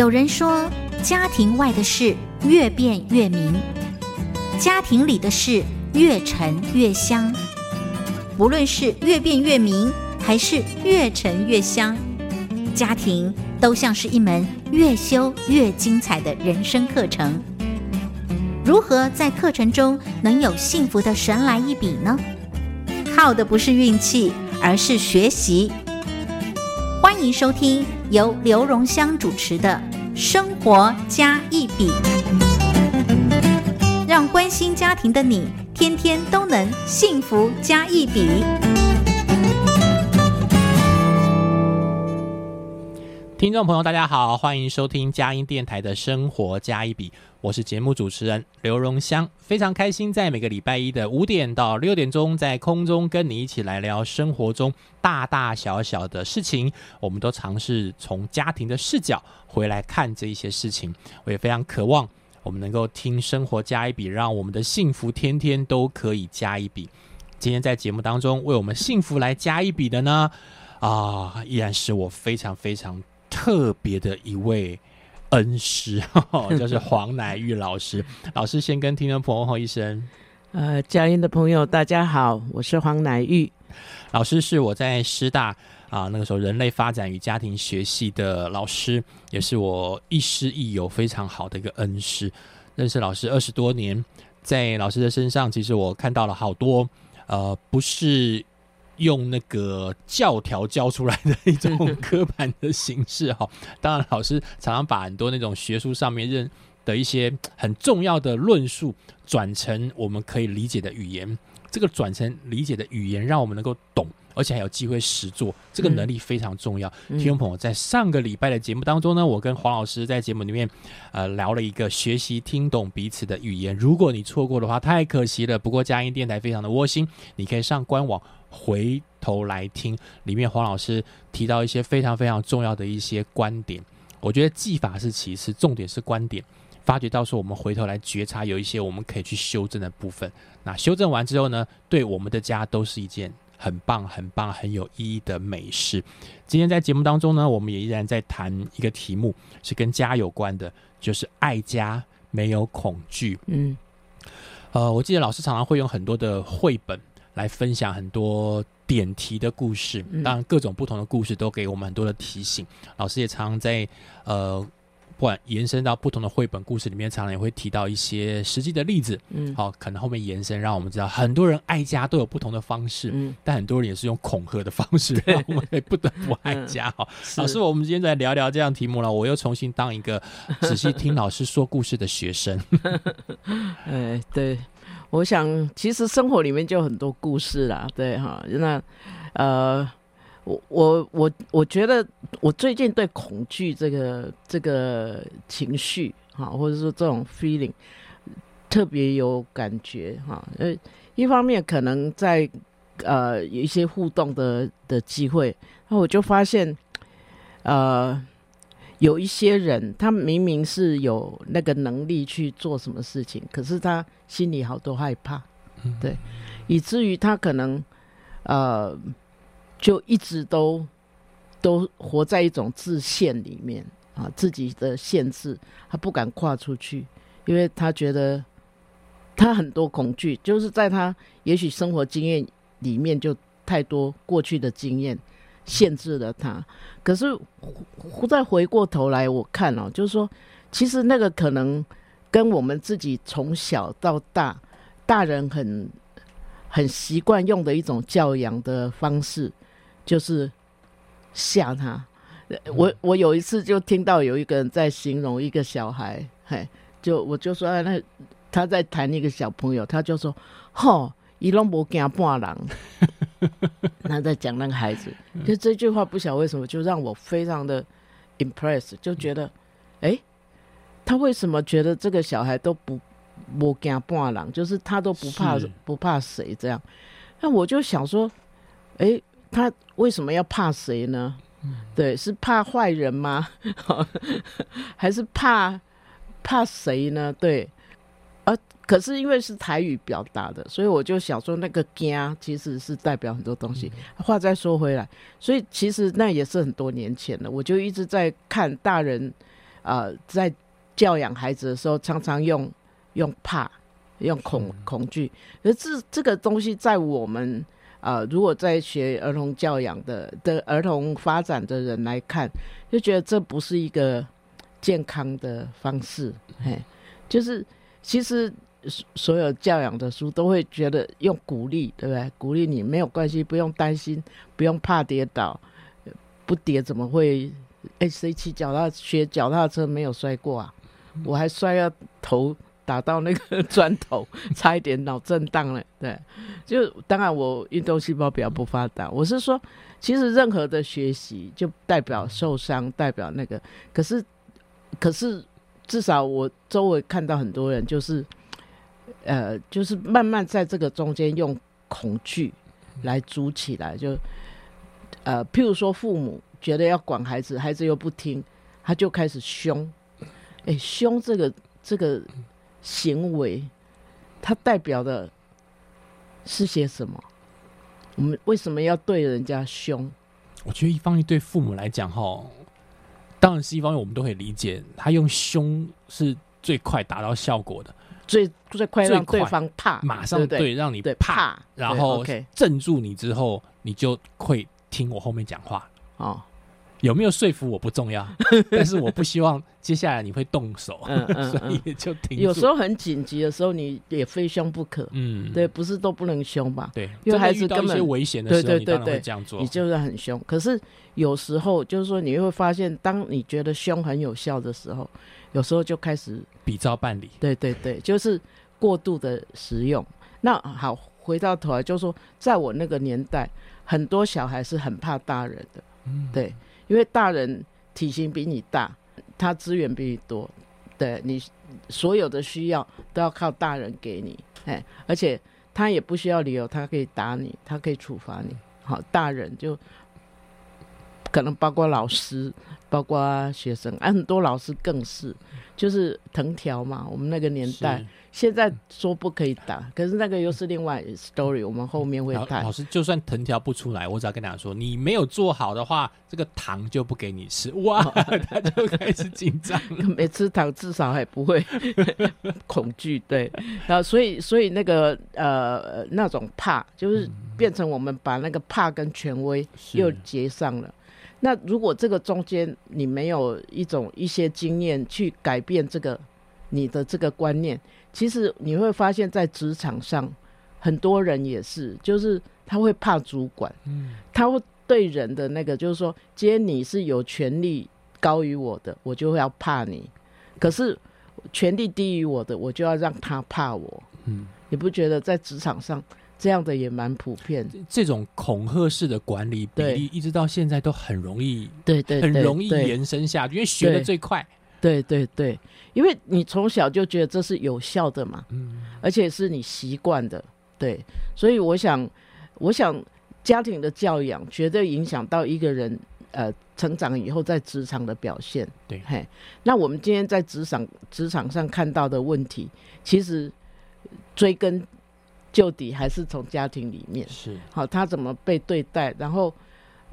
有人说，家庭外的事越变越明，家庭里的事越沉越香。不论是越变越明，还是越沉越香，家庭都像是一门越修越精彩的人生课程。如何在课程中能有幸福的神来一笔呢？靠的不是运气，而是学习。欢迎收听由刘荣香主持的《生活加一笔》，让关心家庭的你天天都能幸福加一笔。听众朋友，大家好，欢迎收听佳音电台的生活加一笔，我是节目主持人刘荣香，非常开心在每个礼拜一的五点到六点钟，在空中跟你一起来聊生活中大大小小的事情，我们都尝试从家庭的视角回来看这一些事情，我也非常渴望我们能够听生活加一笔，让我们的幸福天天都可以加一笔。今天在节目当中为我们幸福来加一笔的呢，啊，依然是我非常非常。特别的一位恩师，就是黄乃玉老师。老师先跟听众朋友吼一声。呃，嘉音的朋友大家好，我是黄乃玉老师，是我在师大啊那个时候人类发展与家庭学系的老师，也是我亦师亦友非常好的一个恩师。认识老师二十多年，在老师的身上，其实我看到了好多呃，不是。用那个教条教出来的一种刻板的形式哈，当然老师常常把很多那种学术上面认的一些很重要的论述转成我们可以理解的语言，这个转成理解的语言，让我们能够懂，而且还有机会实做，这个能力非常重要。听众朋友，在上个礼拜的节目当中呢，我跟黄老师在节目里面呃聊了一个学习听懂彼此的语言，如果你错过的话，太可惜了。不过佳音电台非常的窝心，你可以上官网。回头来听，里面黄老师提到一些非常非常重要的一些观点。我觉得技法是其次，重点是观点。发觉到说，我们回头来觉察，有一些我们可以去修正的部分。那修正完之后呢，对我们的家都是一件很棒、很棒、很有意义的美事。今天在节目当中呢，我们也依然在谈一个题目，是跟家有关的，就是爱家没有恐惧。嗯，呃，我记得老师常常会用很多的绘本。来分享很多点题的故事，当然各种不同的故事都给我们很多的提醒。老师也常常在呃，不管延伸到不同的绘本故事里面，常常也会提到一些实际的例子。嗯，好，可能后面延伸让我们知道，很多人爱家都有不同的方式，嗯，但很多人也是用恐吓的方式，让我们不得不爱家。哈，老师，我们今天再聊聊这样题目了。我又重新当一个仔细听老师说故事的学生。哎，对。我想，其实生活里面就很多故事啦，对哈。那，呃，我我我我觉得，我最近对恐惧这个这个情绪哈，或者说这种 feeling 特别有感觉哈。呃，一方面可能在呃有一些互动的的机会，那我就发现，呃。有一些人，他明明是有那个能力去做什么事情，可是他心里好多害怕，对，以至于他可能，呃，就一直都都活在一种自限里面啊，自己的限制，他不敢跨出去，因为他觉得他很多恐惧，就是在他也许生活经验里面就太多过去的经验。限制了他，可是再回过头来我看哦，就是说，其实那个可能跟我们自己从小到大，大人很很习惯用的一种教养的方式，就是吓他。我我有一次就听到有一个人在形容一个小孩，嘿，就我就说那他在谈一个小朋友，他就说，吼，伊拢无惊半人。他在讲那个孩子，就这句话不晓得为什么就让我非常的 impressed，就觉得，哎，他为什么觉得这个小孩都不不惊半狼，就是他都不怕不怕谁这样？那我就想说，哎，他为什么要怕谁呢？对，是怕坏人吗？还是怕怕谁呢？对。可是因为是台语表达的，所以我就想说，那个“惊”其实是代表很多东西。话再说回来，所以其实那也是很多年前了。我就一直在看大人，呃，在教养孩子的时候，常常用用怕、用恐嗯恐惧，而这这个东西在我们呃，如果在学儿童教养的的儿童发展的人来看，就觉得这不是一个健康的方式。嘿，就是其实所所有教养的书都会觉得用鼓励，对不对？鼓励你没有关系，不用担心，不用怕跌倒，不跌怎么会？哎，谁骑脚踏学脚踏车没有摔过啊？我还摔到头打到那个砖头，差一点脑震荡了。对，就当然我运动细胞比较不发达。我是说，其实任何的学习就代表受伤，代表那个。可是，可是至少我周围看到很多人就是，呃，就是慢慢在这个中间用恐惧来筑起来，就呃，譬如说父母觉得要管孩子，孩子又不听，他就开始凶。哎，凶这个这个行为，它代表的是些什么？我们为什么要对人家凶？我觉得一方面对父母来讲，哈，当然是一方面，我们都可以理解，他用凶是最快达到效果的，最最快让对方怕，马上对让你对怕，怕，然后镇住你之后，你就会听我后面讲话。哦，有没有说服我不重要，但是我不希望接下来你会动手，嗯嗯 所嗯以就停。有时候很紧急的时候，你也非凶不可。嗯，对，不是都不能凶吧？对，因为真的孩子根本危险的时候，对对你当然会这样做。你就是很凶。可是有时候就是说，你会发现，当你觉得凶很有效的时候，有时候就开始，比照办理。对对对，就是过度的使用。那好，回到头来，就是说，在我那个年代，很多小孩是很怕大人的，嗯，对，因为大人体型比你大，他资源比你多，对你所有的需要都要靠大人给你，哎，而且他也不需要理由，他可以打你，他可以处罚你。好，大人就可能包括老师，包括学生，啊，很多老师更是，就是藤条嘛，我们那个年代，现在说不可以打，可是那个又是另外 story，我们后面会谈老老。师就算藤条不出来，我只要跟大家说，你没有做好的话，这个糖就不给你吃。哇，他就开始紧张了。每次糖至少还不会 恐惧，对，然后所以所以那个呃那种怕，就是变成我们把那个怕跟权威又是结上了。那如果这个中间你没有一种一些经验去改变这个你的这个观念，其实你会发现在职场上很多人也是，就是他会怕主管，嗯，他会对人的那个就是说，今天你是有权利高于我的，我就要怕你；可是权力低于我的，我就要让他怕我。嗯，你不觉得在职场上这样的也蛮普遍？这种恐吓式的管理比对。例，一直到现在都很容易，对对对，很容易延伸下去，因为学的最快。对对对，因为你从小就觉得这是有效的嘛，嗯，而且是你习惯的，对，所以我想，我想家庭的教养绝对影响到一个人呃成长以后在职场的表现。对。嘿，那我们今天在职场职场上看到的问题，其实追根究底还是从家庭里面。是，好，他怎么被对待，然后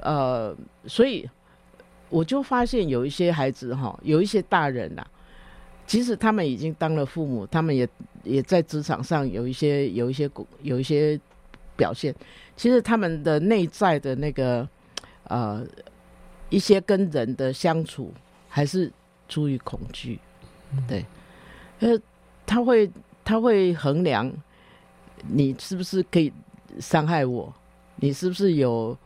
呃，所以我就发现有一些孩子哈，有一些大人呐、即使他们已经当了父母，他们也也在职场上有一些有一些有一些表现，其实他们的内在的那个呃一些跟人的相处，还是出于恐惧，对，呃，他会他会衡量你是不是可以伤害我，你是不是有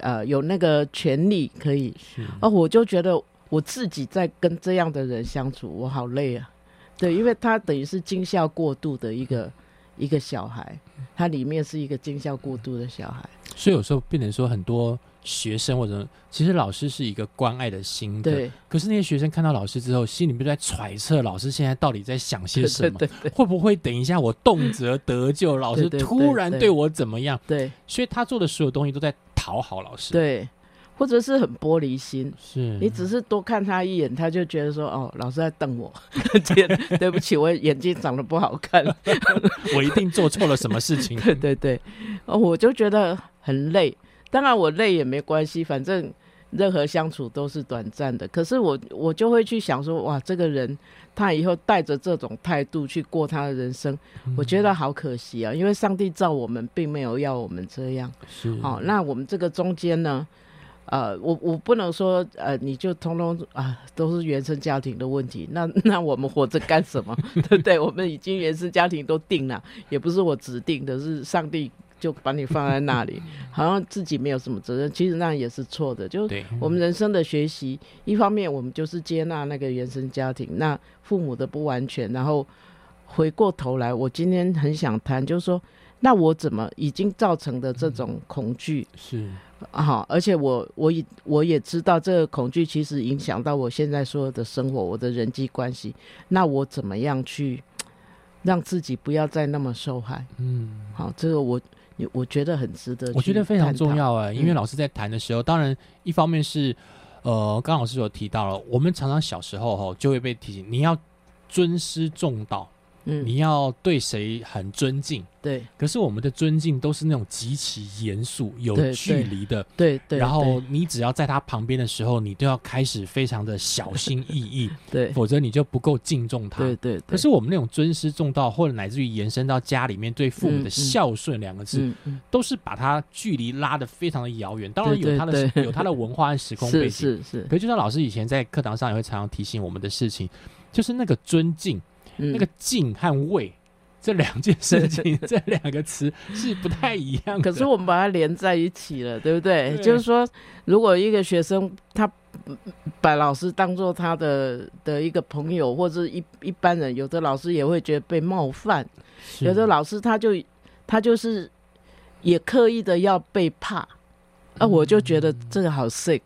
呃有那个权利可以？是，哦，我就觉得我自己在跟这样的人相处，我好累啊。对，因为他等于是惊吓过度的一个一个小孩，他里面是一个惊吓过度的小孩。所以有时候变成说很多学生或者其实老师是一个关爱的心的，对，可是那些学生看到老师之后，心里面就在揣测老师现在到底在想些什么，对对会不会等一下我动辄得咎，老师突然对我怎么样？对所以他做的所有东西都在讨好老师。，对，或者是很玻璃心。是你只是多看他一眼，他就觉得说：“哦，老师在瞪我。天，对不起，我眼睛长得不好看。我一定做错了什么事情。对对对，哦，我就觉得很累。当然我累也没关系，反正任何相处都是短暂的。可是我我就会去想说，哇，这个人他以后带着这种态度去过他的人生，我觉得好可惜啊，因为上帝造我们并没有要我们这样。是好、那我们这个中间呢？呃，我我不能说呃，你就通通啊都是原生家庭的问题，那那我们活着干什么？对不对？我们已经原生家庭都定了，也不是我指定的，是上帝就把你放在那里，好像自己没有什么责任，其实那也是错的。就对，我们人生的学习，一方面我们就是接纳那个原生家庭，那父母的不完全，然后回过头来，我今天很想谈，就是说，那我怎么已经造成的这种恐惧是啊？好而且我我也我也知道这个恐惧其实影响到我现在所有的生活，我的人际关系，那我怎么样去让自己不要再那么受害？嗯。好，这个我我觉得很值得，我觉得非常重。要哎，因为嗯老师在谈的时候，当然一方面是，呃，刚刚老师有提到了，我们常常小时候哈就会被提醒，你要尊师重道，嗯，你要对谁很尊敬。对可是我们的尊敬都是那种极其严肃、有距离的，对对，然后你只要在他旁边的时候，你都要开始非常的小心翼翼，对否则你就不够敬重他。对对，可是我们那种尊师重道，或者乃至于延伸到家里面对父母的孝顺两个字，都是把他距离拉得非常的遥远。当然有他的有他的文化和时空背景。是是是，可是就像老师以前在课堂上也会常常提醒我们的事情，就是那个尊敬、那那个敬和畏这两件事 情，这两个词是不太一样的。可是我们把它连在一起了，对不对？对就是说，如果一个学生他把老师当做他的的一个朋友，或者一一般人，有的老师也会觉得被冒犯，有的老师他就他就是也刻意的要被怕。啊，我就觉得这个好 sick，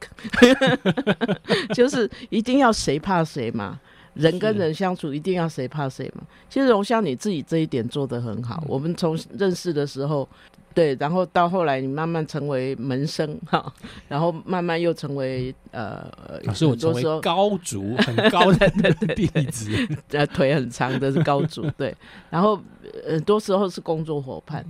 就是一定要谁怕谁嘛，人跟人相处一定要谁怕谁嘛。其实荣香你自己这一点做得很嗯。好，我们从认识的时候，对，然后到后来你慢慢成为门生哈，然后慢慢又成为呃，老师，我成为很多时候高足 很高的弟子，呃腿很长的是高足，对，然后呃很多时候是工作伙伴，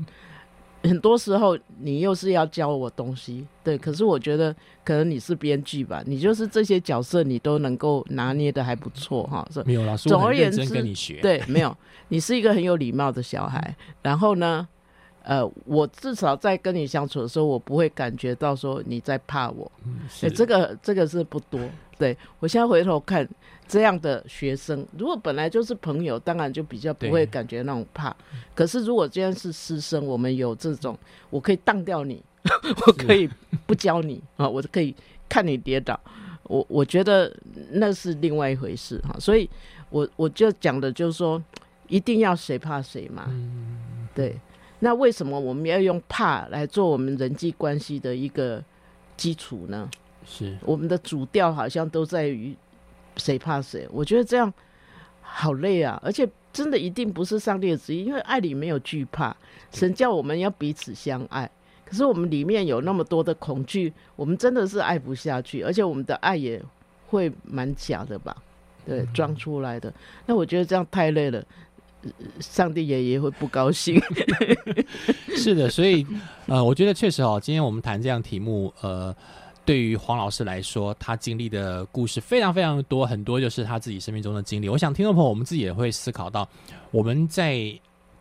很多时候你又是要教我东西，对，可是我觉得可能你是编剧吧，你就是这些角色你都能够拿捏的还不错哈，是，没有啦，总而言之跟你学。对，没有，你是一个很有礼貌的小孩，然后呢，呃，我至少在跟你相处的时候，我不会感觉到说你在怕我，嗯，哎、是这个这个是不多。对我现在回头看这样的学生，如果本来就是朋友，当然就比较不会感觉那种怕。可是如果今天是师生，我们有这种，我可以当掉你，我可以 不教你啊，我可以看你跌倒。我我觉得那是另外一回事哈，所以我我就讲的就是说，一定要谁怕谁嘛，嗯对。那为什么我们要用怕来做我们人际关系的一个基础呢？是我们的主调好像都在于谁怕谁，我觉得这样好累啊！而且真的一定不是上帝的旨意，因为爱里没有惧怕，神叫我们要彼此相爱。可是我们里面有那么多的恐惧，我们真的是爱不下去，而且我们的爱也会蛮假的吧？对，装出来的。那我觉得这样太累了，呃上帝也也会不高兴。是的，所以呃，我觉得确实哦，今天我们谈这样题目，呃，对于黄老师来说，他经历的故事非常非常多，很多就是他自己生命中的经历。我想听众朋友，我们自己也会思考到，我们在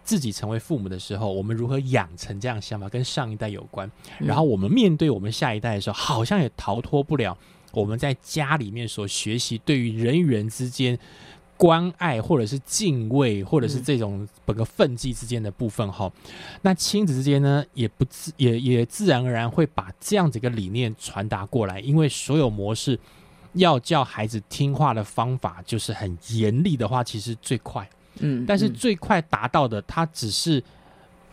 自己成为父母的时候，我们如何养成这样的想法，跟上一代有关。然后我们面对我们下一代的时候，好像也逃脱不了我们在家里面所学习对于人与人之间。关爱，或者是敬畏，或者是嗯。这种本个分际之间的部分哈，那亲子之间呢，也不自也也自然而然会把这样子一个理念传达过来，因为所有模式要叫孩子听话的方法，就是很严厉的话，其实最快，嗯，但是嗯。最快达到的，它只是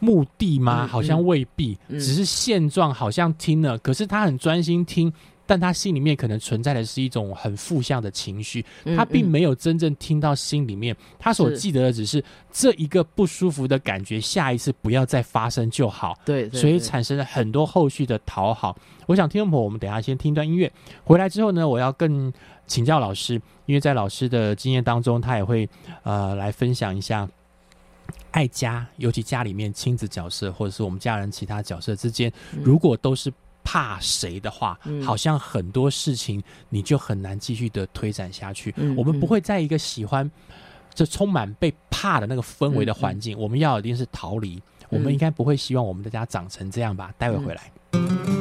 目的吗？嗯好像未必，嗯。只是现状好像听了，可是他很专心听。但他心里面可能存在的是一种很负向的情绪，嗯他并嗯没有真正听到心里面，他所记得的只是这一个不舒服的感觉，下一次不要再发生就好。对，对所以产生了很多后续的讨好。我想听众朋友，我们等一下先听段音乐，回来之后呢，我要更请教老师，因为在老师的经验当中，他也会呃来分享一下。爱家，尤其家里面亲子角色，或者是我们家人其他角色之间，嗯如果都是怕谁的话，嗯好像很多事情你就很难继续的推展下去。嗯我们不嗯会在一个喜欢这充满被怕的那个氛围的环境，我们要一定是逃离。我们嗯应该不会希望我们的家长成这样吧？待会回来。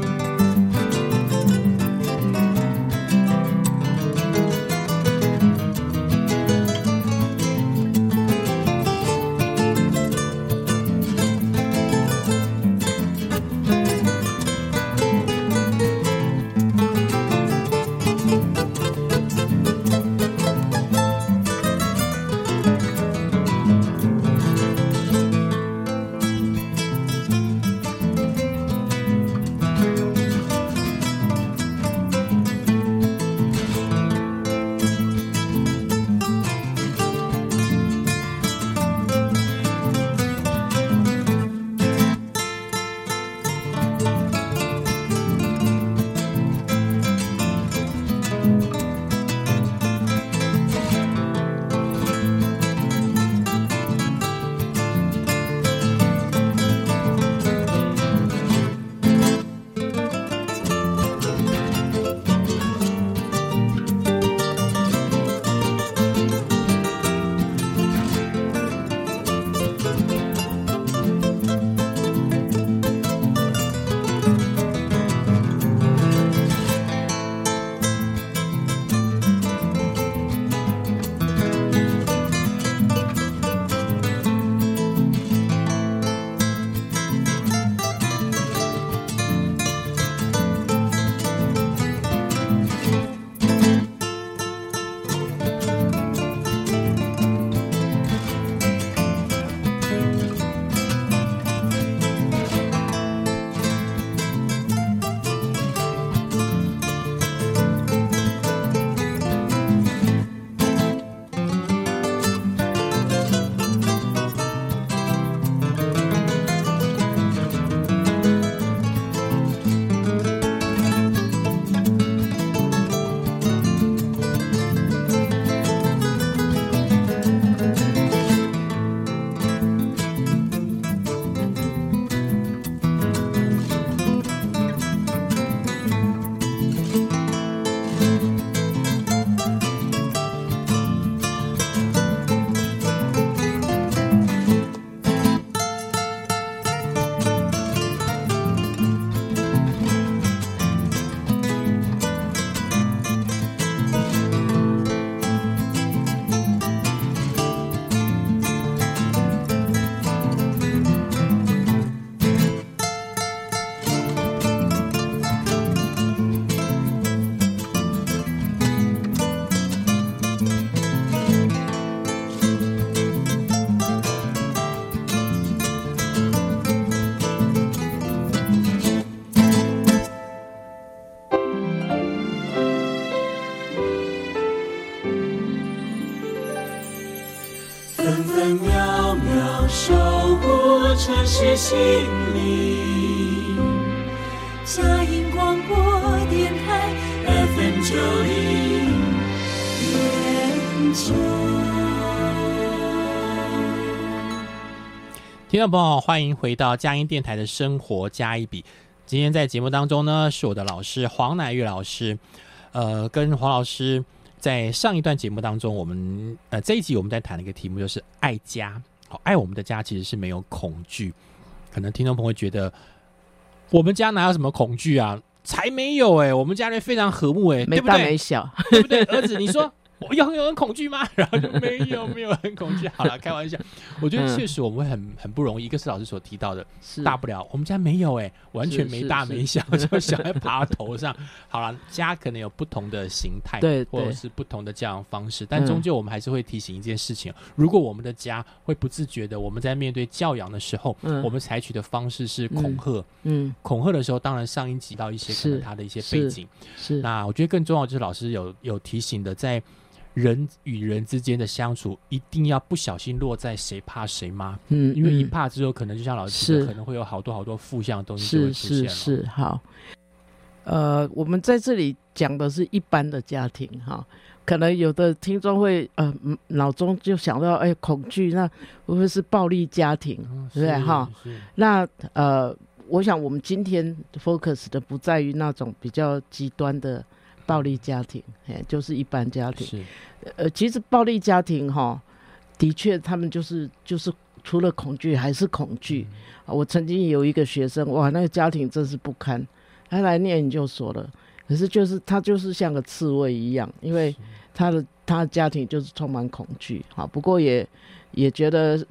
众朋友，欢迎回到佳音电台的生活加一笔。今天在节目当中呢，是我的老师黄乃玉老师，呃，跟黄老师在上一段节目当中，我们呃这一集我们在谈的一个题目就是爱家。好，爱我们的家其实是没有恐惧。可能听众朋友会觉得，我们家哪有什么恐惧啊？才没有哎、我们家人非常和睦哎、没大对不对？没小，对不对？儿子，你说我有有很恐惧吗？然后就没有，没有很恐惧。好了，开玩笑。我觉得嗯确实我们会很很不容易。一个是老师所提到的，是大不了我们家没有哎、完全没大没小，就小孩爬到头上。好了，家可能有不同的形态，对或者是不同的教养方式，但嗯终究我们还是会提醒一件事情：如果我们的家会不自觉的，我们在面对教养的时候，嗯我们采取的方式是恐吓。嗯恐吓的时候，当然上一集到一些可能他的一些背是景。是那我觉得更重要就是老师有有提醒的，在人与人之间的相处，一定要不小心落在谁怕谁吗，嗯，因为一嗯怕之后，可能就像老师提的，是可能会有好多好多负向的东西就会是出现了。是是好。呃，我们在这里讲的是一般的家庭哈，可能有的听众会呃嗯脑中就想到哎恐惧，那会不会是暴力家庭？嗯对不对哈？那呃，我想我们今天 focus 的不在于那种比较极端的暴力家庭，哎，就是一般家庭。是呃，其实暴力家庭哈，的确他们就是就是除了恐惧还是恐惧。啊我曾经有一个学生，哇，那个家庭真是不堪，他来念研究所了，可是就是他就是像个刺猬一样，因为他的他的家庭就是充满恐惧。好，不过也也觉得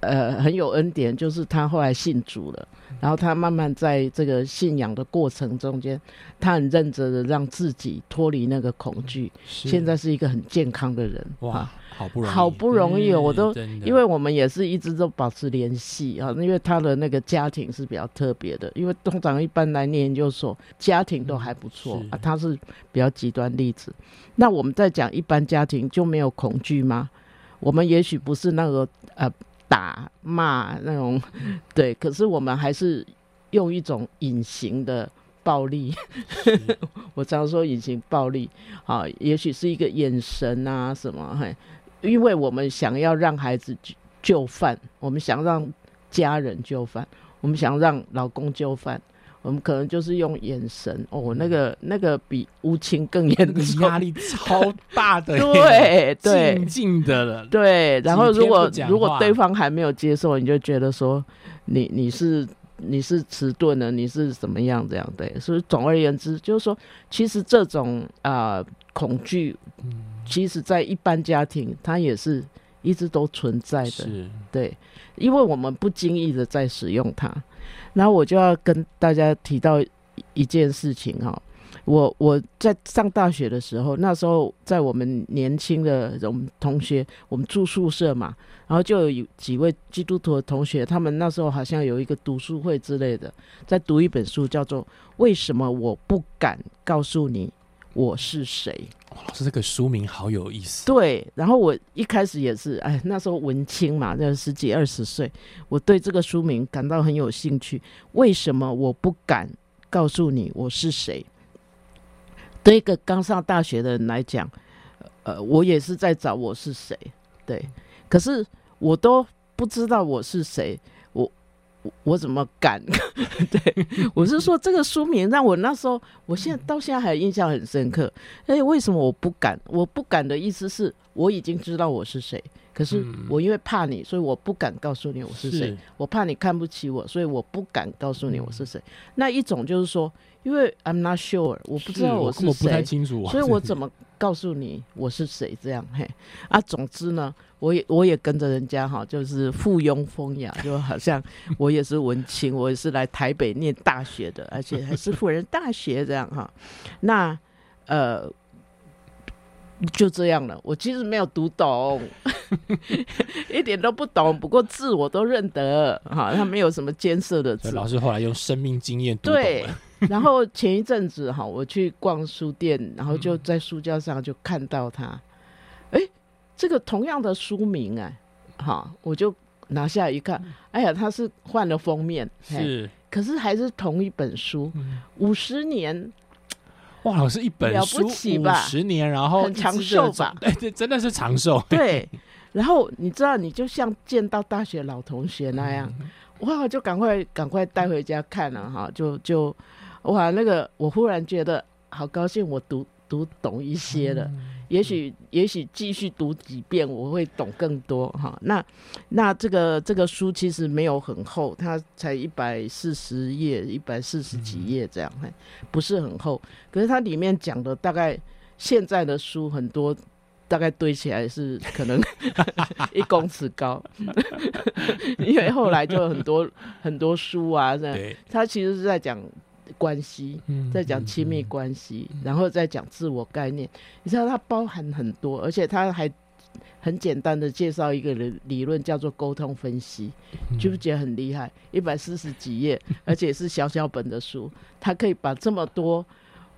呃很有恩典，就是他后来信主了，然后他慢慢在这个信仰的过程中间，他很认真的让自己脱离那个恐惧，现在是一个很健康的人。哇啊，好不容易，好不容易哦我都因为我们也是一直都保持联系啊，因为他的那个家庭是比较特别的，因为通常一般来念研究所，家庭都还不错、是啊，他是比较极端例子。那我们在讲一般家庭就没有恐惧吗？我们也许不是那个呃打骂那种，对，可是我们还是用一种隐形的暴力，我常说隐形暴力啊，也许是一个眼神啊什么，嘿，因为我们想要让孩子就就范，我们想让家人就范，我们想让老公就范，我们可能就是用眼神哦，那个那个比无情更严那个重，压力超大的耶，对对。静静的了，对，然后如果如果对方还没有接受，你就觉得说你你是你是迟钝了，你是怎么样这样对，所以总而言之，就是说，其实这种啊、恐惧，嗯。其实在一般家庭它也是一直都存在的，对，因为我们不经意的在使用它。然后我就要跟大家提到一件事情哈、我我在上大学的时候，那时候在我们年轻的我们同学，我们住宿舍嘛，然后就有几位基督徒的同学，他们那时候好像有一个读书会之类的，在读一本书，叫做《为什么我不敢告诉你我是谁》。哇老师这个书名好有意思，对，然后我一开始也是，哎，那时候文青嘛，那十几二十岁，我对这个书名感到很有兴趣。为什么我不敢告诉你我是谁？对一个刚上大学的人来讲，呃，我也是在找我是谁，对，可是我都不知道我是谁，我怎么敢？对，我是说这个书名让我那时候，我现在到现在还印象很深刻。哎，为什么我不敢？我不敢的意思是我已经知道我是谁，可是嗯我因为怕你，所以我不敢告诉你我是谁。我怕你看不起我，所以我不敢告诉你我是谁。那一种就是说，因为 I'm not sure，我不知道是我根本不太谁，清楚啊，所以我怎么告诉你我是谁？这样嘿啊，总之呢，我也我也跟着人家哈，就是附庸风雅，就好像我也是文青，我也是来台北念大学的，而且还是辅仁大学这样哈。那呃。就这样了，我其实没有读懂，一点都不懂。不过字我都认得，哈，他没有什么艰涩的字。老师后来用生命经验读懂对了，然后前一阵子哈，我去逛书店，然后就在书架上就看到它，哎、这个同样的书名哎，哈，我就拿下来一看，哎呀，它是换了封面，是。可是还是同一本书，嗯。五十年，哇，老师一本了书不起吧？十年，然后很长寿吧？对 对，真的是长寿，对，然后你知道，你就像见到大学老同学那样，嗯。哇，就赶快赶快带回家看了哈，就就哇，那个我忽然觉得好高兴，我读读懂一些了。嗯也许也许继续读几遍，我会懂更多哈。那那这个这个书其实没有很厚，它才一百四十页，一百四十几页这样，嘿。不是很厚。可是它里面讲的大概现在的书很多，大概堆起来是可能 一公尺高，因为后来就很多很多书啊，这样。对，它其实是在讲关系，嗯在讲亲密关系，然后再讲自我概念。你知道它包含很多，而且它还很简单的介绍一个理理论，叫做沟通分析，嗯觉不觉得很厉害？一百四十几页，而且是小小本的书，它可以把这么多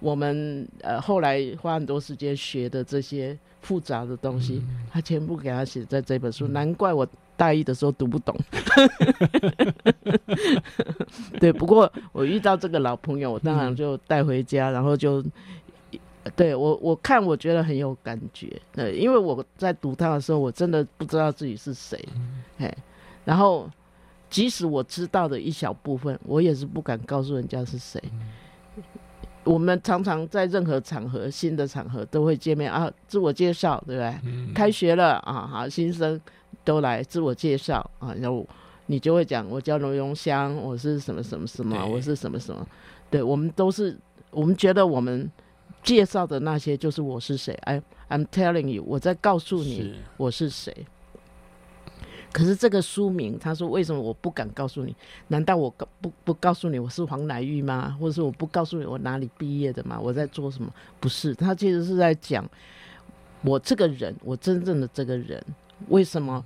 我们呃后来花很多时间学的这些复杂的东西，他全部给他写在这本书。难怪我大一的时候读不懂。对，不过我遇到这个老朋友，我当然就带回家，然后就。对我，我看我觉得很有感觉，对，因为我在读他的时候，我真的不知道自己是谁，哎，然后即使我知道的一小部分，我也是不敢告诉人家是谁。我们常常在任何场合、新的场合都会见面啊，自我介绍，对不对？嗯。开学了啊，好，新生都来自我介绍啊，然后你就会讲，我叫罗永香，我是什么什么什么，我是什么什么，对我们都是，我们觉得我们介绍的那些就是我是谁，I I'm telling you，我在告诉你我是谁。可是这个书名，他说为什么我不敢告诉你？难道我不不告诉你我是黄乃玉吗？或者是我不告诉你我哪里毕业的吗？我在做什么？不是，他其实是在讲我这个人，我真正的这个人，为什么？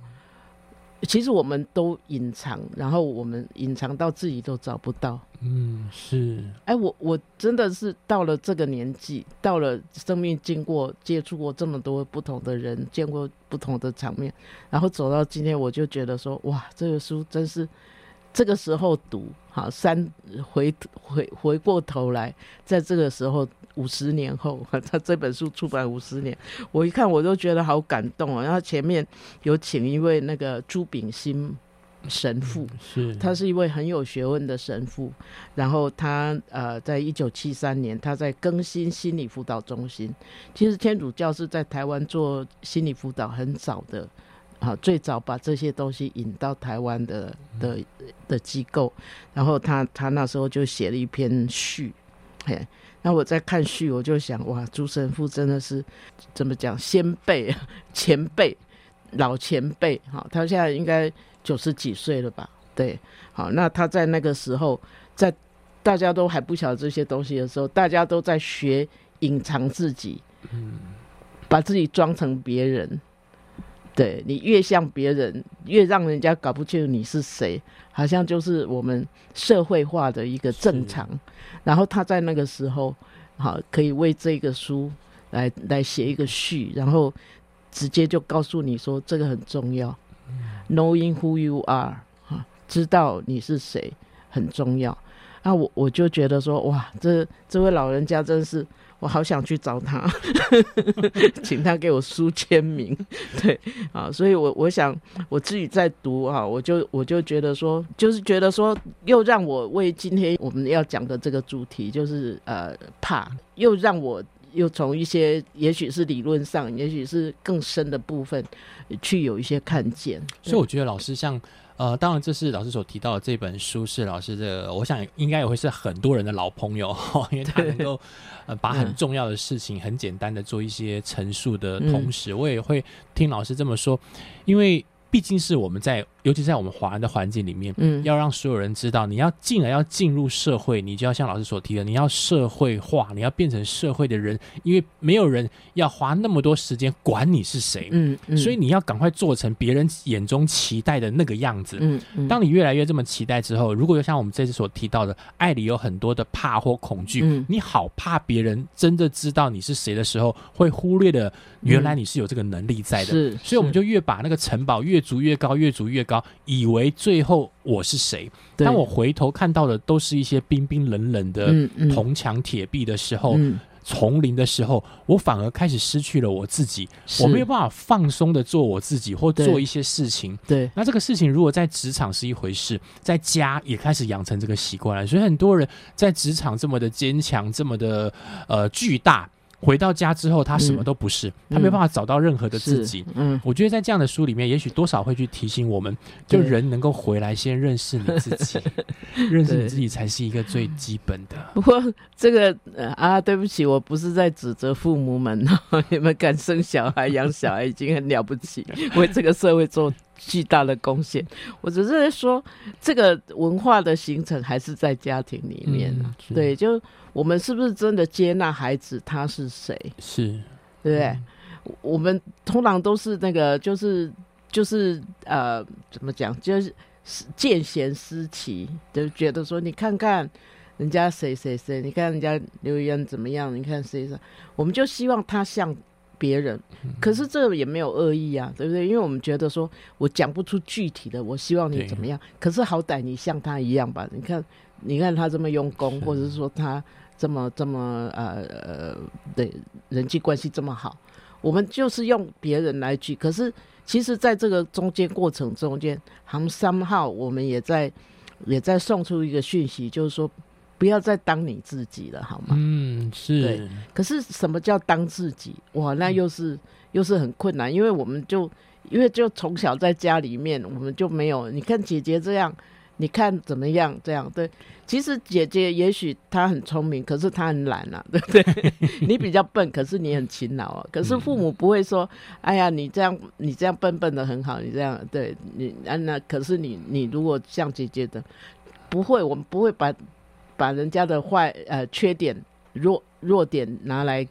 其实我们都隐藏，然后我们隐藏到自己都找不到。嗯是哎，我我真的是到了这个年纪，到了生命经过接触过这么多不同的人，见过不同的场面，然后走到今天，我就觉得说，哇，这个书真是这个时候读，好三回回回过头来，在这个时候五十年后，他这本书出版五十年，我一看我都觉得好感动哦。然后前面有请一位那个朱炳新神父，是，他是一位很有学问的神父，然后他呃，在一九七三年，他在更新心理辅导中心。其实天主教是在台湾做心理辅导很早的，啊，最早把这些东西引到台湾的的的机构。然后他他那时候就写了一篇序，嘿，那我在看序，我就想，哇，朱神父真的是怎么讲，先辈、前辈、老前辈，哈，他现在应该九十几岁了吧？对，好，那他在那个时候，在大家都还不晓得这些东西的时候，大家都在学隐藏自己，把自己装成别人。对你越像别人，越让人家搞不清楚你是谁，好像就是我们社会化的一个正常。然后他在那个时候，好可以为这个书来来写一个序，然后直接就告诉你说这个很重要，knowing who you are，哈，知道你是谁很重要。啊，我我就觉得说，哇，这这位老人家真是，我好想去找他，请他给我书签名。对啊，所以我我想我自己在读啊，我就我就觉得说，就是觉得说，又让我为今天我们要讲的这个主题，就是呃怕，又让我又从一些也许是理论上，也许是更深的部分，去有一些看见。所以我觉得老师像呃，当然这是老师所提到的这本书是老师的，我想应该也会是很多人的老朋友，因为他能够呃把很重要的事情很简单的做一些陈述的同时，我也会听老师这么说，因为毕竟是我们在，尤其在我们华人的环境里面，嗯。要让所有人知道，你要进来要进入社会，你就要像老师所提的，你要社会化，你要变成社会的人，因为没有人要花那么多时间管你是谁，嗯嗯，所以你要赶快做成别人眼中期待的那个样子。嗯嗯，当你越来越这么期待之后，如果就像我们这次所提到的，爱里有很多的怕或恐惧，嗯。你好怕别人真的知道你是谁的时候，会忽略了原来你是有这个能力在的。是，所以我们就越把那个城堡越筑越高，越筑越高，以为最后我是谁。当我回头看到的都是一些冰冰冷冷的铜墙铁壁的时候，嗯丛林的时候，我反而开始失去了我自己，我没有办法放松的做我自己或做一些事情。对那这个事情如果在职场是一回事，在家也开始养成这个习惯了，所以很多人在职场这么的坚强，这么的呃巨大，回到家之后他什么都不是，他没有办法找到任何的自己。嗯我觉得在这样的书里面，也许多少会去提醒我们，就人能够回来先认识你自己，认识你自己才是一个最基本的。不过这个呃啊，对不起，我不是在指责父母们，你们敢生小孩、养小孩已经很了不起，为这个社会做巨大的贡献。我只是在说，这个文化的形成还是在家庭里面啊、嗯对，就我们是不是真的接纳孩子他是谁，是，对不对？嗯我们通常都是那个，就是就是呃，怎么讲，就是见贤思齐，就觉得说，你看看人家谁谁谁，你看人家刘言怎么样，你看谁谁，我们就希望他像别人，可是这也没有恶意啊，对不对？因为我们觉得说我讲不出具体的，我希望你怎么样，可是好歹你像他一样吧？你看，你看他这么用功，或者是说他这么这么呃呃，对人际关系这么好。我们就是用别人来举，可是其实在这个中间过程中间，好像三号我们也在也在送出一个讯息，就是说不要再当你自己了，好吗？嗯，是对，可是什么叫当自己？哇，那又是又是很困难，因为我们就因为就从小在家里面，我们就没有。你看姐姐这样，你看怎么样？这样对。其实姐姐也许她很聪明，可是她很懒啊，对不对？你比较笨，可是你很勤劳啊。可是父母不会说：“哎呀，你这样你这样笨笨的很好，你这样对你啊那。”可是你你如果像姐姐的，不会，我们不会把把人家的坏呃缺点弱弱点拿来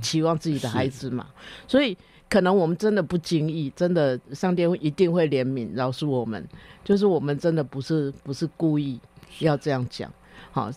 期望自己的孩子嘛。所以可能我们真的不经意，真的上天一定会怜悯饶恕我们，就是我们真的不是不是故意。要这样讲，好，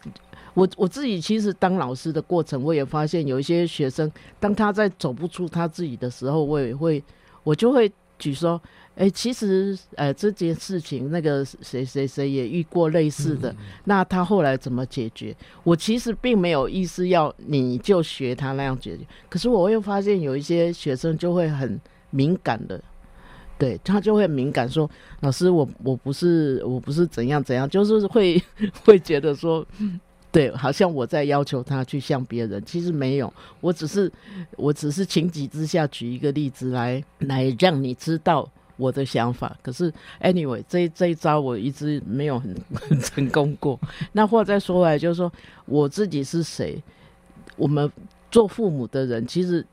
我我自己其实当老师的过程，我也发现有一些学生，当他在走不出他自己的时候，我也会，我就会举说，哎，其实，呃，这件事情，那个谁谁谁也遇过类似的，那他后来怎么解决？我其实并没有意思要你就学他那样解决，可是我又发现有一些学生就会很敏感的。对他就会敏感，说老师，我我不是我不是怎样怎样，就是会 会觉得说，对，好像我在要求他去像别人，其实没有，我只是我只是情急之下举一个例子来来让你知道我的想法。可是 anyway，这这一招我一直没有很 很成功过。那话再说来，就是说我自己是谁？我们做父母的人，其实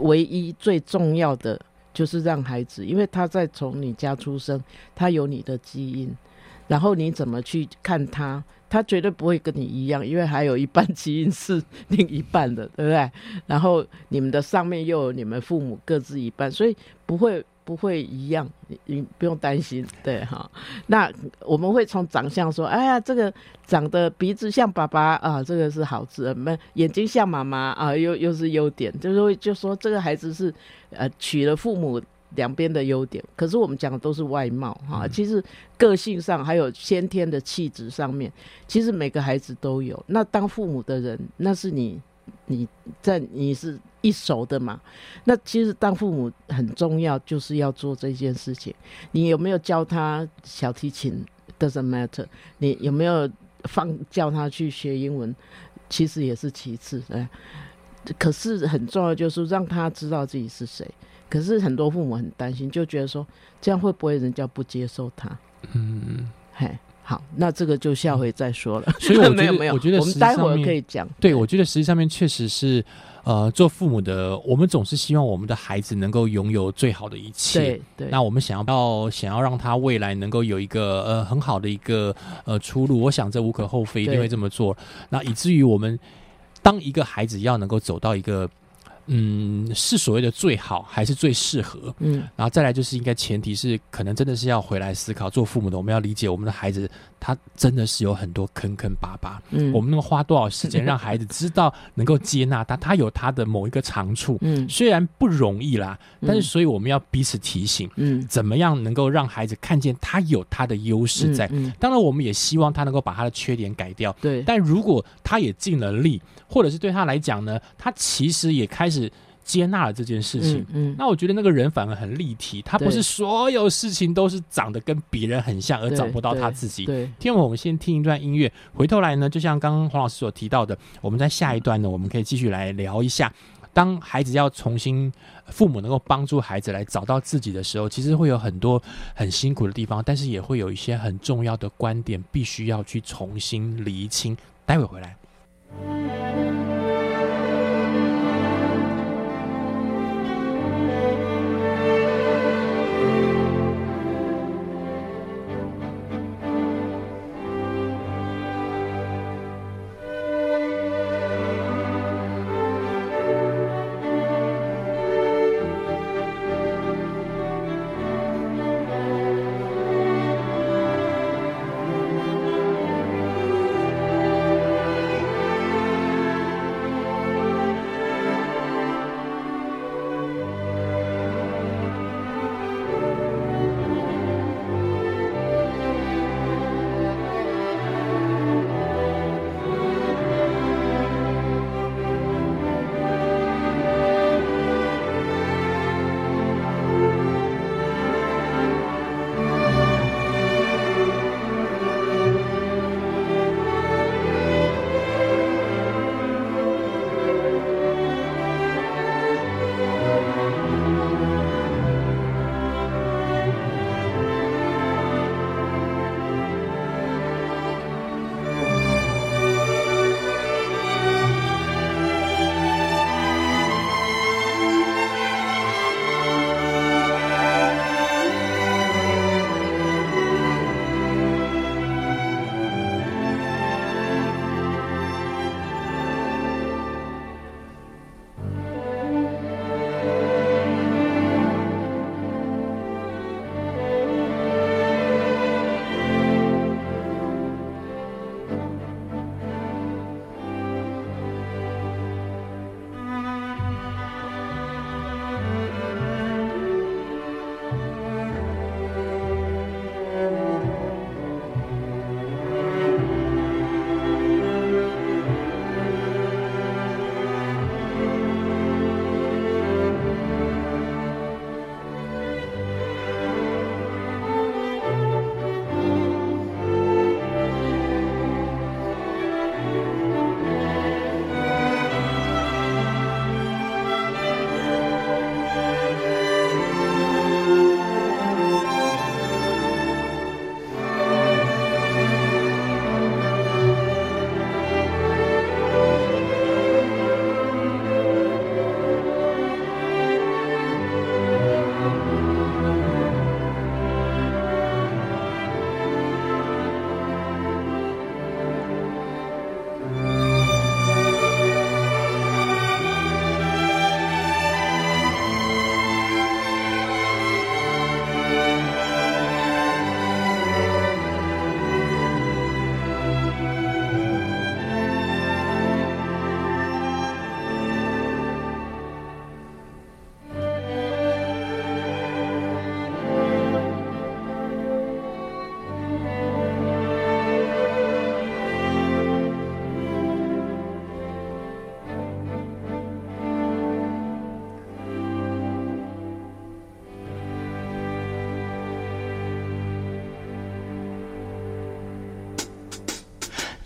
唯一最重要的。就是让孩子，因为他在从你家出生，他有你的基因，然后你怎么去看他，他绝对不会跟你一样，因为还有一半 基因是另一半的，对不对？然后你们的上面又有你们父母各自一半，所以不会。不会一样，你你不用担心，对哈。那我们会从长相说，哎呀，这个长得鼻子像爸爸啊，这个是好字；，那眼睛像妈妈啊，又又是优点，就是会就说这个孩子是呃娶了父母两边的优点。可是我们讲的都是外貌哈，其实个性上还有先天的气质上面，其实每个孩子都有。那当父母的人，那是你。你在你是一手的嘛？那其实当父母很重要，就是要做这件事情。你有没有教他小提琴？Doesn't matter。你有没有放教他去学英文？其实也是其次。哎，可是很重要就是让他知道自己是谁。可是很多父母很担心，就觉得说这样会不会人家不接受他？嗯，嘿。好，那这个就下回再说了。所以我觉得，没有，我觉得我们待会儿可以讲。对，我觉得实际上面确实是，呃，做父母的，我们总是希望我们的孩子能够拥有最好的一切。对对。那我们想要想要让他未来能够有一个呃很好的一个呃出路，我想这无可厚非，一定会这么做。那以至于我们当一个孩子要能够走到一个。嗯，是所谓的最好还是最适合？嗯，然后再来就是应该前提是可能真的是要回来思考，做父母的我们要理解我们的孩子，他真的是有很多坑坑巴巴。嗯，我们能够花多少时间 让孩子知道能够接纳他，他有他的某一个长处。嗯，虽然不容易啦，但是所以我们要彼此提醒。嗯，怎么样能够让孩子看见他有他的优势在？当然，我们也希望他能够把他的缺点改掉。对，但如果他也尽了力，或者是对他来讲呢，他其实也开始。是接纳了这件事情，嗯，那我觉得那个人反而很立体，他不是所有事情都是长得跟别人很像而找不到他自己。对，听我们先听一段音乐，回头来呢，就像刚刚黄老师所提到的，我们在下一段呢，我们可以继续来聊一下，当孩子要重新父母能够帮助孩子来找到自己的时候，其实会有很多很辛苦的地方，但是也会有一些很重要的观点必须要去重新厘清。待会回来。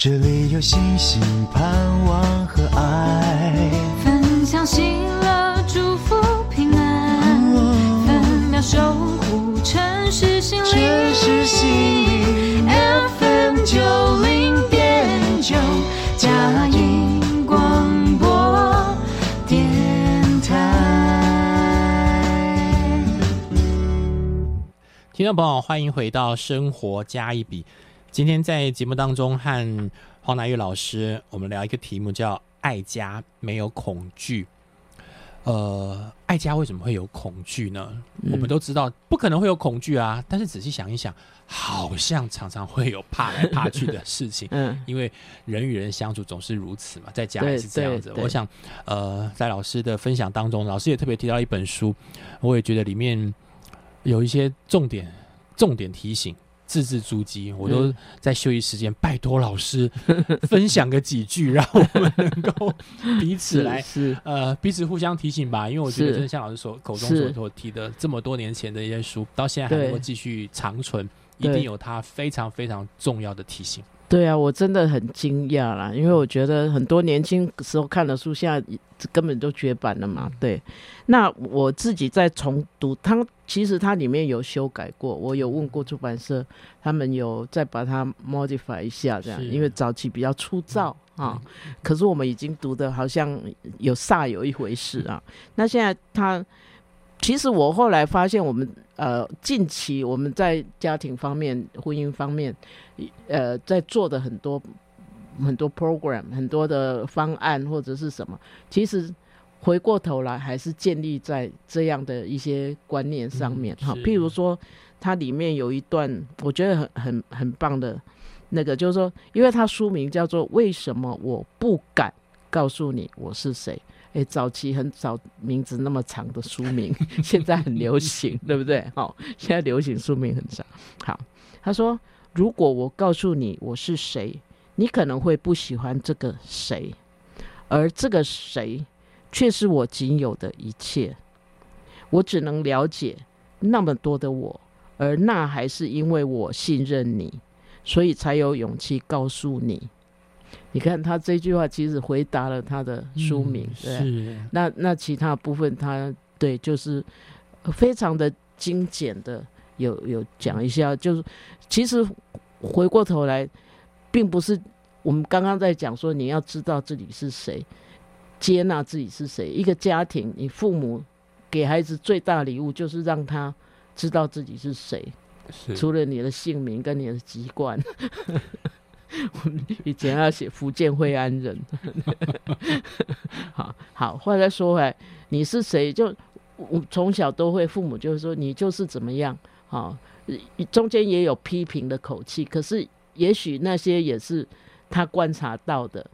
这里有星星、盼望和爱。分享喜乐，祝福平安，分秒守护城市心城。市心灵 FM 九零点九，佳音广播电台。听众朋友，欢迎回到《生活加一笔》。今天在节目当中和黄乃玉老师，我们聊一个题目叫“爱家没有恐惧”。呃，爱家为什么会有恐惧呢？我们都知道不可能会有恐惧啊，但是仔细想一想，好像常常会有怕来怕去的事情。嗯因为人与人相处总是如此嘛，在家也是这样子我想，呃，在老师的分享当中，老师也特别提到一本书，我也觉得里面有一些重点、重点提醒。字字珠玑，我都嗯在休息时间拜托老师 分享个几句，让我们能够彼此来是呃彼此互相提醒吧。因为我觉得是真的像老师所口中所所提的这么多年前的一些书，到现在还能够继续长存，一定有它非常非常重要的提醒。对啊，我真的很惊讶啦，因为我觉得很多年轻时候看的书，现在根本都绝版了嘛。对，那我自己在重读，它其实它里面有修改过，我有问过出版社，他们有再把它 modify 一下，这样，因为早期比较粗糙啊。可是我们已经读的好像有煞有一回事啊。那现在它。其实我后来发现，我们呃近期我们在家庭方面、婚姻方面，呃，在做的很多很多 program、很多的方案或者是什么，其实回过头来还是建立在这样的一些观念上面哈、嗯譬如说，它里面有一段我觉得很很很棒的那个，就是说，因为它书名叫做《为什么我不敢告诉你我是谁》。诶，早期很早名字那么长的书名，现在很流行，对不对？好、现在流行书名很长。好，他说，如果我告诉你我是谁，你可能会不喜欢这个谁，而这个谁却是我仅有的一切。我只能了解那么多的我，而那还是因为我信任你，所以才有勇气告诉你。你看他这句话其实回答了他的书名，嗯对。是那那其他部分他对就是非常的精简的有有讲一下，就是其实回过头来，并不是我们刚刚在讲说你要知道自己是谁，接纳自己是谁。一个家庭，你父母给孩子最大礼物就是让他知道自己是谁，是除了你的姓名跟你的籍贯。我们以前要写福建惠安人，好好，话再说回来，你是谁？就我从小都会，父母就是说你就是怎么样，好，中间也有批评的口气，可是也许那些也是他观察到的。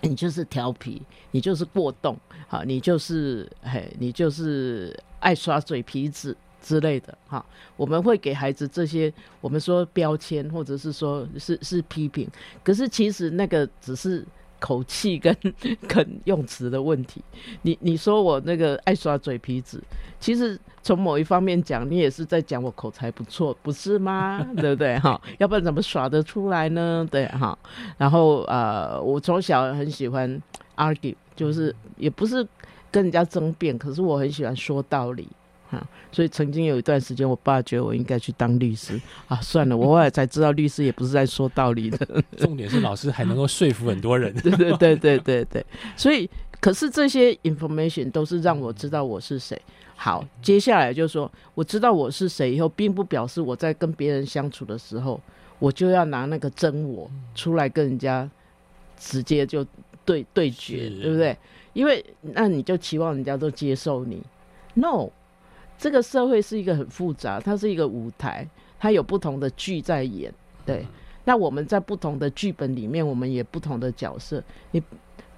你就是调皮，你就是过动，好，你就是嘿，你就是爱耍嘴皮子之类的，哈。我们会给孩子这些，我们说标签，或者是说是是批评，可是其实那个只是口气跟 跟用词的问题。你你说我那个爱耍嘴皮子，其实从某一方面讲，你也是在讲我口才不错，不是吗？对不对？哈，要不然怎么耍得出来呢？对哈。然后呃，我从小很喜欢 argue，就是也不是跟人家争辩，可是我很喜欢说道理。哈，所以曾经有一段时间，我爸觉得我应该去当律师啊，算了，我后来才知道律师也不是在说道理的。重点是老师还能够说服很多人。对对对对对对，所以可是这些 information 都是让我知道我是谁。好，接下来就是说，我知道我是谁以后，并不表示我在跟别人相处的时候，我就要拿那个真我出来跟人家直接就对对决，对不对？因为那你就期望人家都接受你，no，这个社会是一个很复杂，它是一个舞台，它有不同的剧在演，对。那我们在不同的剧本里面，我们也不同的角色。你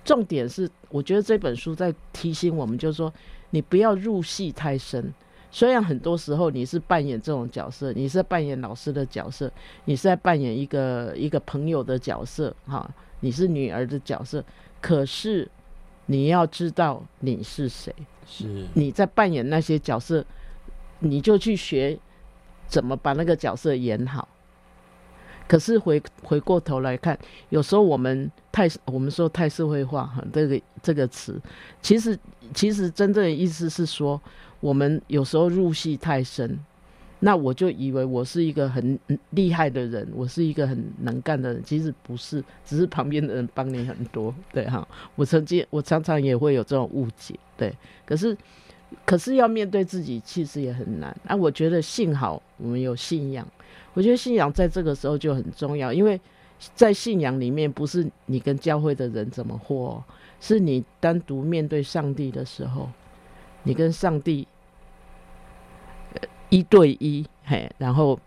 重点是，我觉得这本书在提醒我们，就是说，你不要入戏太深。虽然很多时候你是扮演这种角色，你是在扮演老师的角色，你是在扮演一个一个朋友的角色，哈，你是女儿的角色，可是你要知道你是谁。是你在扮演那些角色，你就去学怎么把那个角色演好。可是回回过头来看，有时候我们太我们说太社会化哈，这个这个词，其实其实真正的意思是说，我们有时候入戏太深。那我就以为我是一个很厉害的人，我是一个很能干的人，其实不是，只是旁边的人帮你很多，对哈。我曾经我常常也会有这种误解，对。可是可是要面对自己，其实也很难。啊，我觉得幸好我们有信仰，我觉得信仰在这个时候就很重要，因为在信仰里面，不是你跟教会的人怎么活，是你单独面对上帝的时候，你跟上帝。一对一，嘿，然后，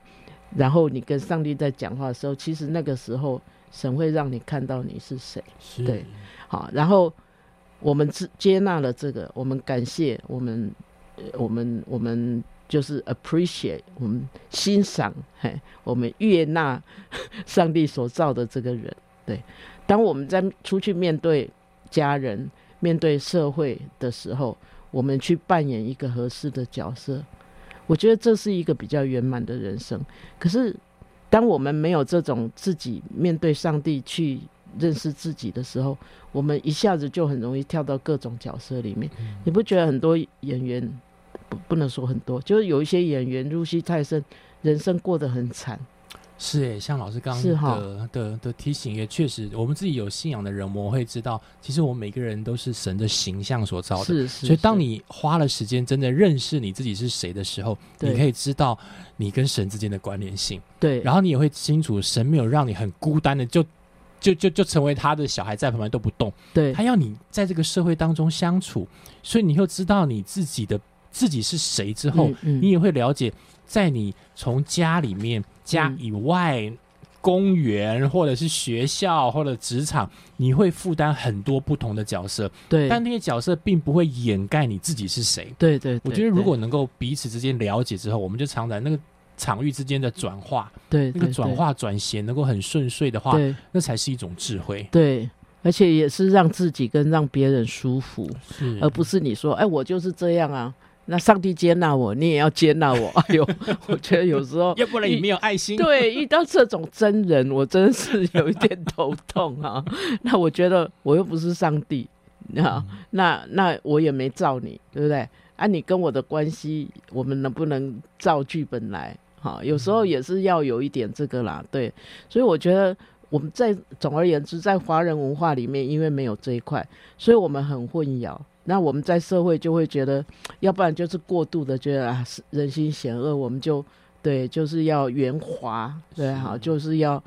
然后你跟上帝在讲话的时候，其实那个时候神会让你看到你是谁，对，好，然后我们接接纳了这个，我们感谢，我们，我们，我们就是 appreciate，我们欣赏，嘿，我们悦纳 上帝所造的这个人，对，当我们在出去面对家人、面对社会的时候，我们去扮演一个合适的角色。我觉得这是一个比较圆满的人生。可是，当我们没有这种自己面对上帝去认识自己的时候，我们一下子就很容易跳到各种角色里面。你不觉得很多演员不不能说很多，就是有一些演员入戏太深，人生过得很惨。是诶，像老师刚刚的的的提醒，也确实，我们自己有信仰的人，我们会知道，其实我们每个人都是神的形象所造的。是是。所以，当你花了时间真的认识你自己是谁的时候，你可以知道你跟神之间的关联性。对。然后你也会清楚，神没有让你很孤单的，就就就就成为他的小孩，在旁边都不动。对。他要你在这个社会当中相处，所以你又知道你自己的自己是谁之后，你也会了解，在你从家里面。家以外，公园或者是学校或者职场，你会负担很多不同的角色。对，但那些角色并不会掩盖你自己是谁。对对，我觉得如果能够彼此之间了解之后，我们就常在那个场域之间的转化，对那个转化转衔能够很顺遂的话，那才是一种智慧。对，而且也是让自己跟让别人舒服，而不是你说，哎，我就是这样啊。那上帝接纳我，你也要接纳我。哎呦，我觉得有时候要不然你没有爱心。对，遇到这种真人，我真的是有一点头痛啊。那我觉得我又不是上帝，那那那我也没造你，对不对？啊，你跟我的关系，我们能不能照剧本来？哈，有时候也是要有一点这个啦。对，所以我觉得我们在总而言之，在华人文化里面，因为没有这一块，所以我们很混淆。那我们在社会就会觉得，要不然就是过度的觉得啊，人心险恶，我们就对，就是要圆滑，对，好，就是要。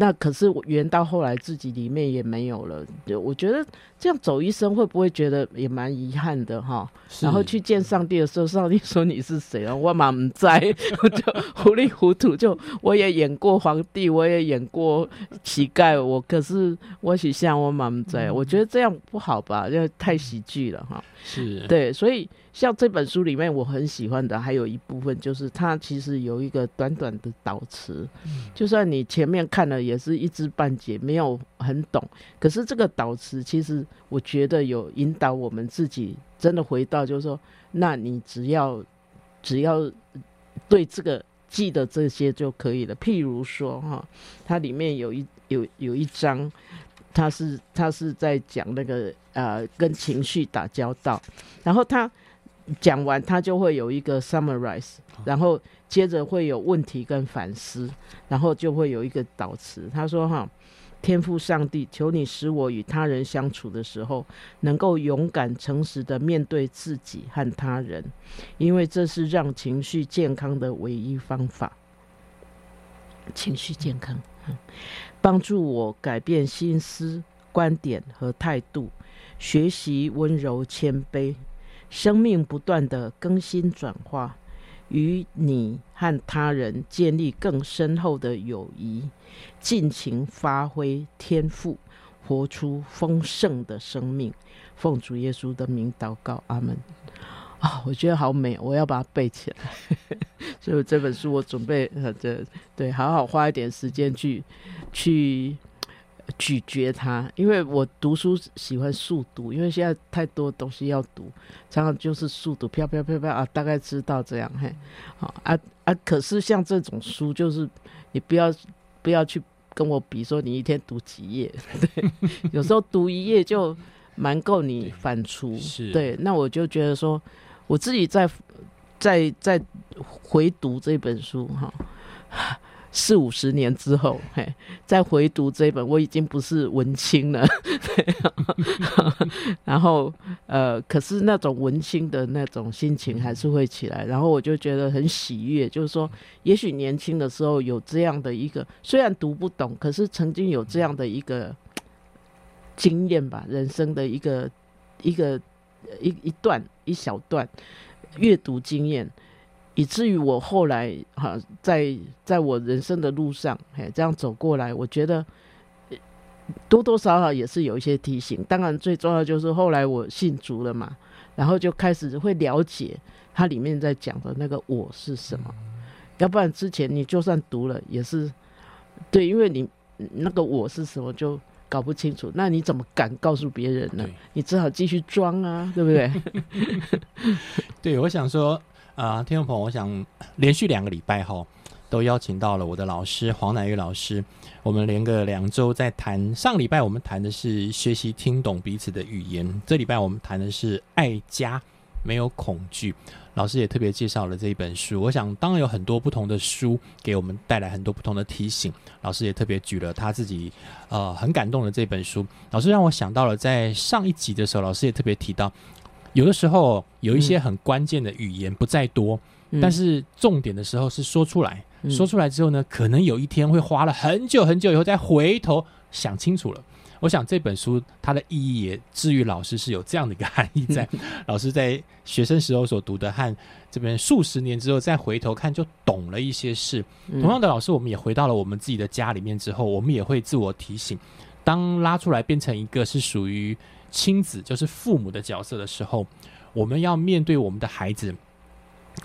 那可是圆到后来自己里面也没有了，就我觉得这样走一生会不会觉得也蛮遗憾的哈？然后去见上帝的时候，上帝说你是谁啊？我满不在，我 就糊里糊涂就我也演过皇帝，我也演过乞丐，我可是我许像我满不在，我觉得这样不好吧？因为太喜剧了哈。是对，所以。像这本书里面我很喜欢的，还有一部分就是它其实有一个短短的导词，就算你前面看了也是一知半解，没有很懂，可是这个导词其实我觉得有引导我们自己真的回到，就是说，那你只要只要对这个记得这些就可以了。譬如说哈，它里面有一有有一章，它是它是在讲那个呃跟情绪打交道，然后他。讲完，他就会有一个 summarize，然后接着会有问题跟反思，然后就会有一个导词。他说：“哈，天赋上帝，求你使我与他人相处的时候，能够勇敢诚实的面对自己和他人，因为这是让情绪健康的唯一方法。情绪健康，帮助我改变心思、观点和态度，学习温柔谦卑。”生命不断的更新转化，与你和他人建立更深厚的友谊，尽情发挥天赋，活出丰盛的生命。奉主耶稣的名祷告，阿门。啊，我觉得好美，我要把它背起来。所以这本书我准备呃，这对，好好花一点时间去去。咀嚼它，因为我读书喜欢速读，因为现在太多东西要读，常常就是速读，飘飘飘飘啊，大概知道这样嘿，好啊啊，可是像这种书，就是你不要不不要去跟我比说你一天读几页，对，有时候读一页就蛮够你反刍。是对，那我就觉得说，我自己在在在回读这本书哈，四五十年之后，嘿，再回读这本，我已经不是文青了，然后呃，可是那种文青的那种心情还是会起来，然后我就觉得很喜悦，就是说，也许年轻的时候有这样的一个，虽然读不懂，可是曾经有这样的一个经验吧，人生的一个一个一一段一小段阅读经验，以至于我后来哈、在在我人生的路上，嘿，这样走过来，我觉得呃多多少少也是有一些提醒。当然，最重要就是后来我信主了嘛，然后就开始会了解它里面在讲的那个我是什么。要不然之前你就算读了，也是对，因为你那个我是什么就搞不清楚，那你怎么敢告诉别人呢？你只好继续装啊，对不对？对，我想说，啊、听众朋友，我想连续两个礼拜哈，都邀请到了我的老师黄乃玉老师，我们连个两周在谈。上礼拜我们谈的是学习听懂彼此的语言，这礼拜我们谈的是爱家，没有恐惧。老师也特别介绍了这一本书，我想当然有很多不同的书给我们带来很多不同的提醒。老师也特别举了他自己呃很感动的这本书。老师让我想到了在上一集的时候，老师也特别提到，有的时候有一些很关键的语言不在多，嗯。但是重点的时候是说出来，嗯。说出来之后呢，可能有一天会花了很久很久以后再回头想清楚了。我想这本书它的意义也治愈老师是有这样的一个含义在，老师在学生时候所读的和这边数十年之后再回头看就懂了一些事。嗯。同样的，老师我们也回到了我们自己的家里面之后，我们也会自我提醒，当拉出来变成一个是属于亲子，就是父母的角色的时候，我们要面对我们的孩子。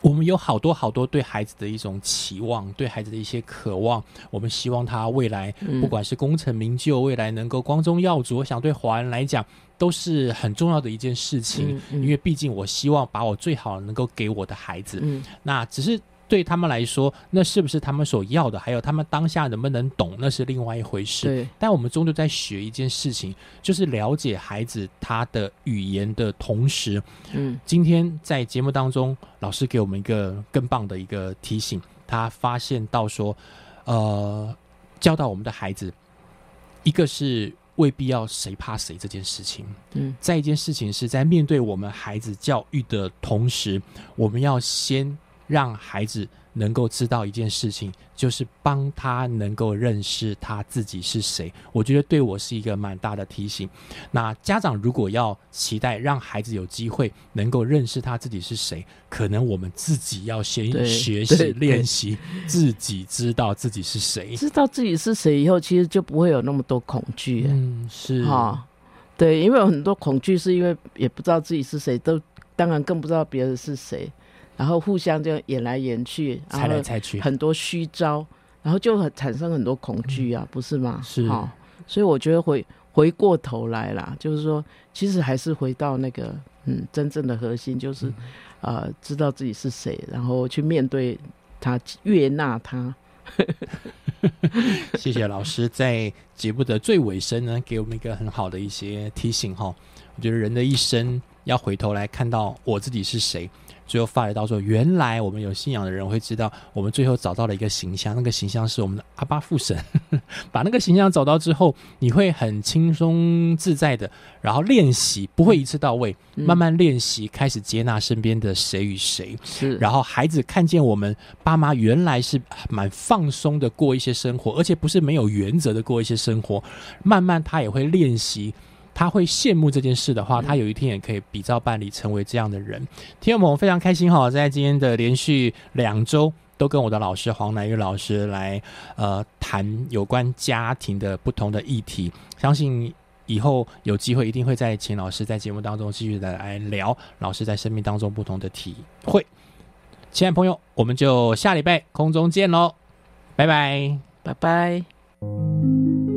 我们有好多好多对孩子的一种期望，对孩子的一些渴望，我们希望他未来嗯不管是功成名就，未来能够光宗耀祖，我想对华人来讲都是很重要的一件事情。嗯嗯因为毕竟我希望把我最好的能够给我的孩子，嗯那只是对他们来说，那是不是他们所要的，还有他们当下能不能懂，那是另外一回事。对，但我们终究在学一件事情，就是了解孩子他的语言的同时，嗯。今天在节目当中，老师给我们一个更棒的一个提醒，他发现到说，呃，教导我们的孩子，一个是未必要谁怕谁这件事情，嗯。再一件事情是在面对我们孩子教育的同时，我们要先让孩子能够知道一件事情，就是帮他能够认识他自己是谁。我觉得对我是一个蛮大的提醒。那家长如果要期待让孩子有机会能够认识他自己是谁，可能我们自己要先对学习练习，自己知道自己是谁。知道自己是谁以后，其实就不会有那么多恐惧。嗯，是哈、对，因为有很多恐惧是因为也不知道自己是谁，都当然更不知道别人是谁，然后互相就演来演去，猜来猜去，很多虚招，然后就很产生很多恐惧啊，不是吗？是哈所以我觉得回回过头来啦，就是说，其实还是回到那个嗯真正的核心，就是、嗯呃知道自己是谁，然后去面对他，悦纳他。谢谢老师在节目的最尾声呢，给我们一个很好的一些提醒哈。我觉得人的一生要回头来看到我自己是谁，最后发觉到说，原来我们有信仰的人会知道，我们最后找到了一个形象，那个形象是我们的阿巴父神。把那个形象找到之后，你会很轻松自在的，然后练习，不会一次到位，嗯慢慢练习，开始接纳身边的谁与谁。是，然后孩子看见我们爸妈原来是蛮放松的过一些生活，而且不是没有原则的过一些生活，慢慢他也会练习。他会羡慕这件事的话，他有一天也可以比照办理，成为这样的人。听众们，我非常开心哈，在今天的连续两周都跟我的老师黄乃玉老师来呃谈有关家庭的不同的议题，相信以后有机会一定会再请老师在节目当中继续的来聊老师在生命当中不同的体会。亲爱的朋友，我们就下礼拜空中见喽，拜拜。拜拜。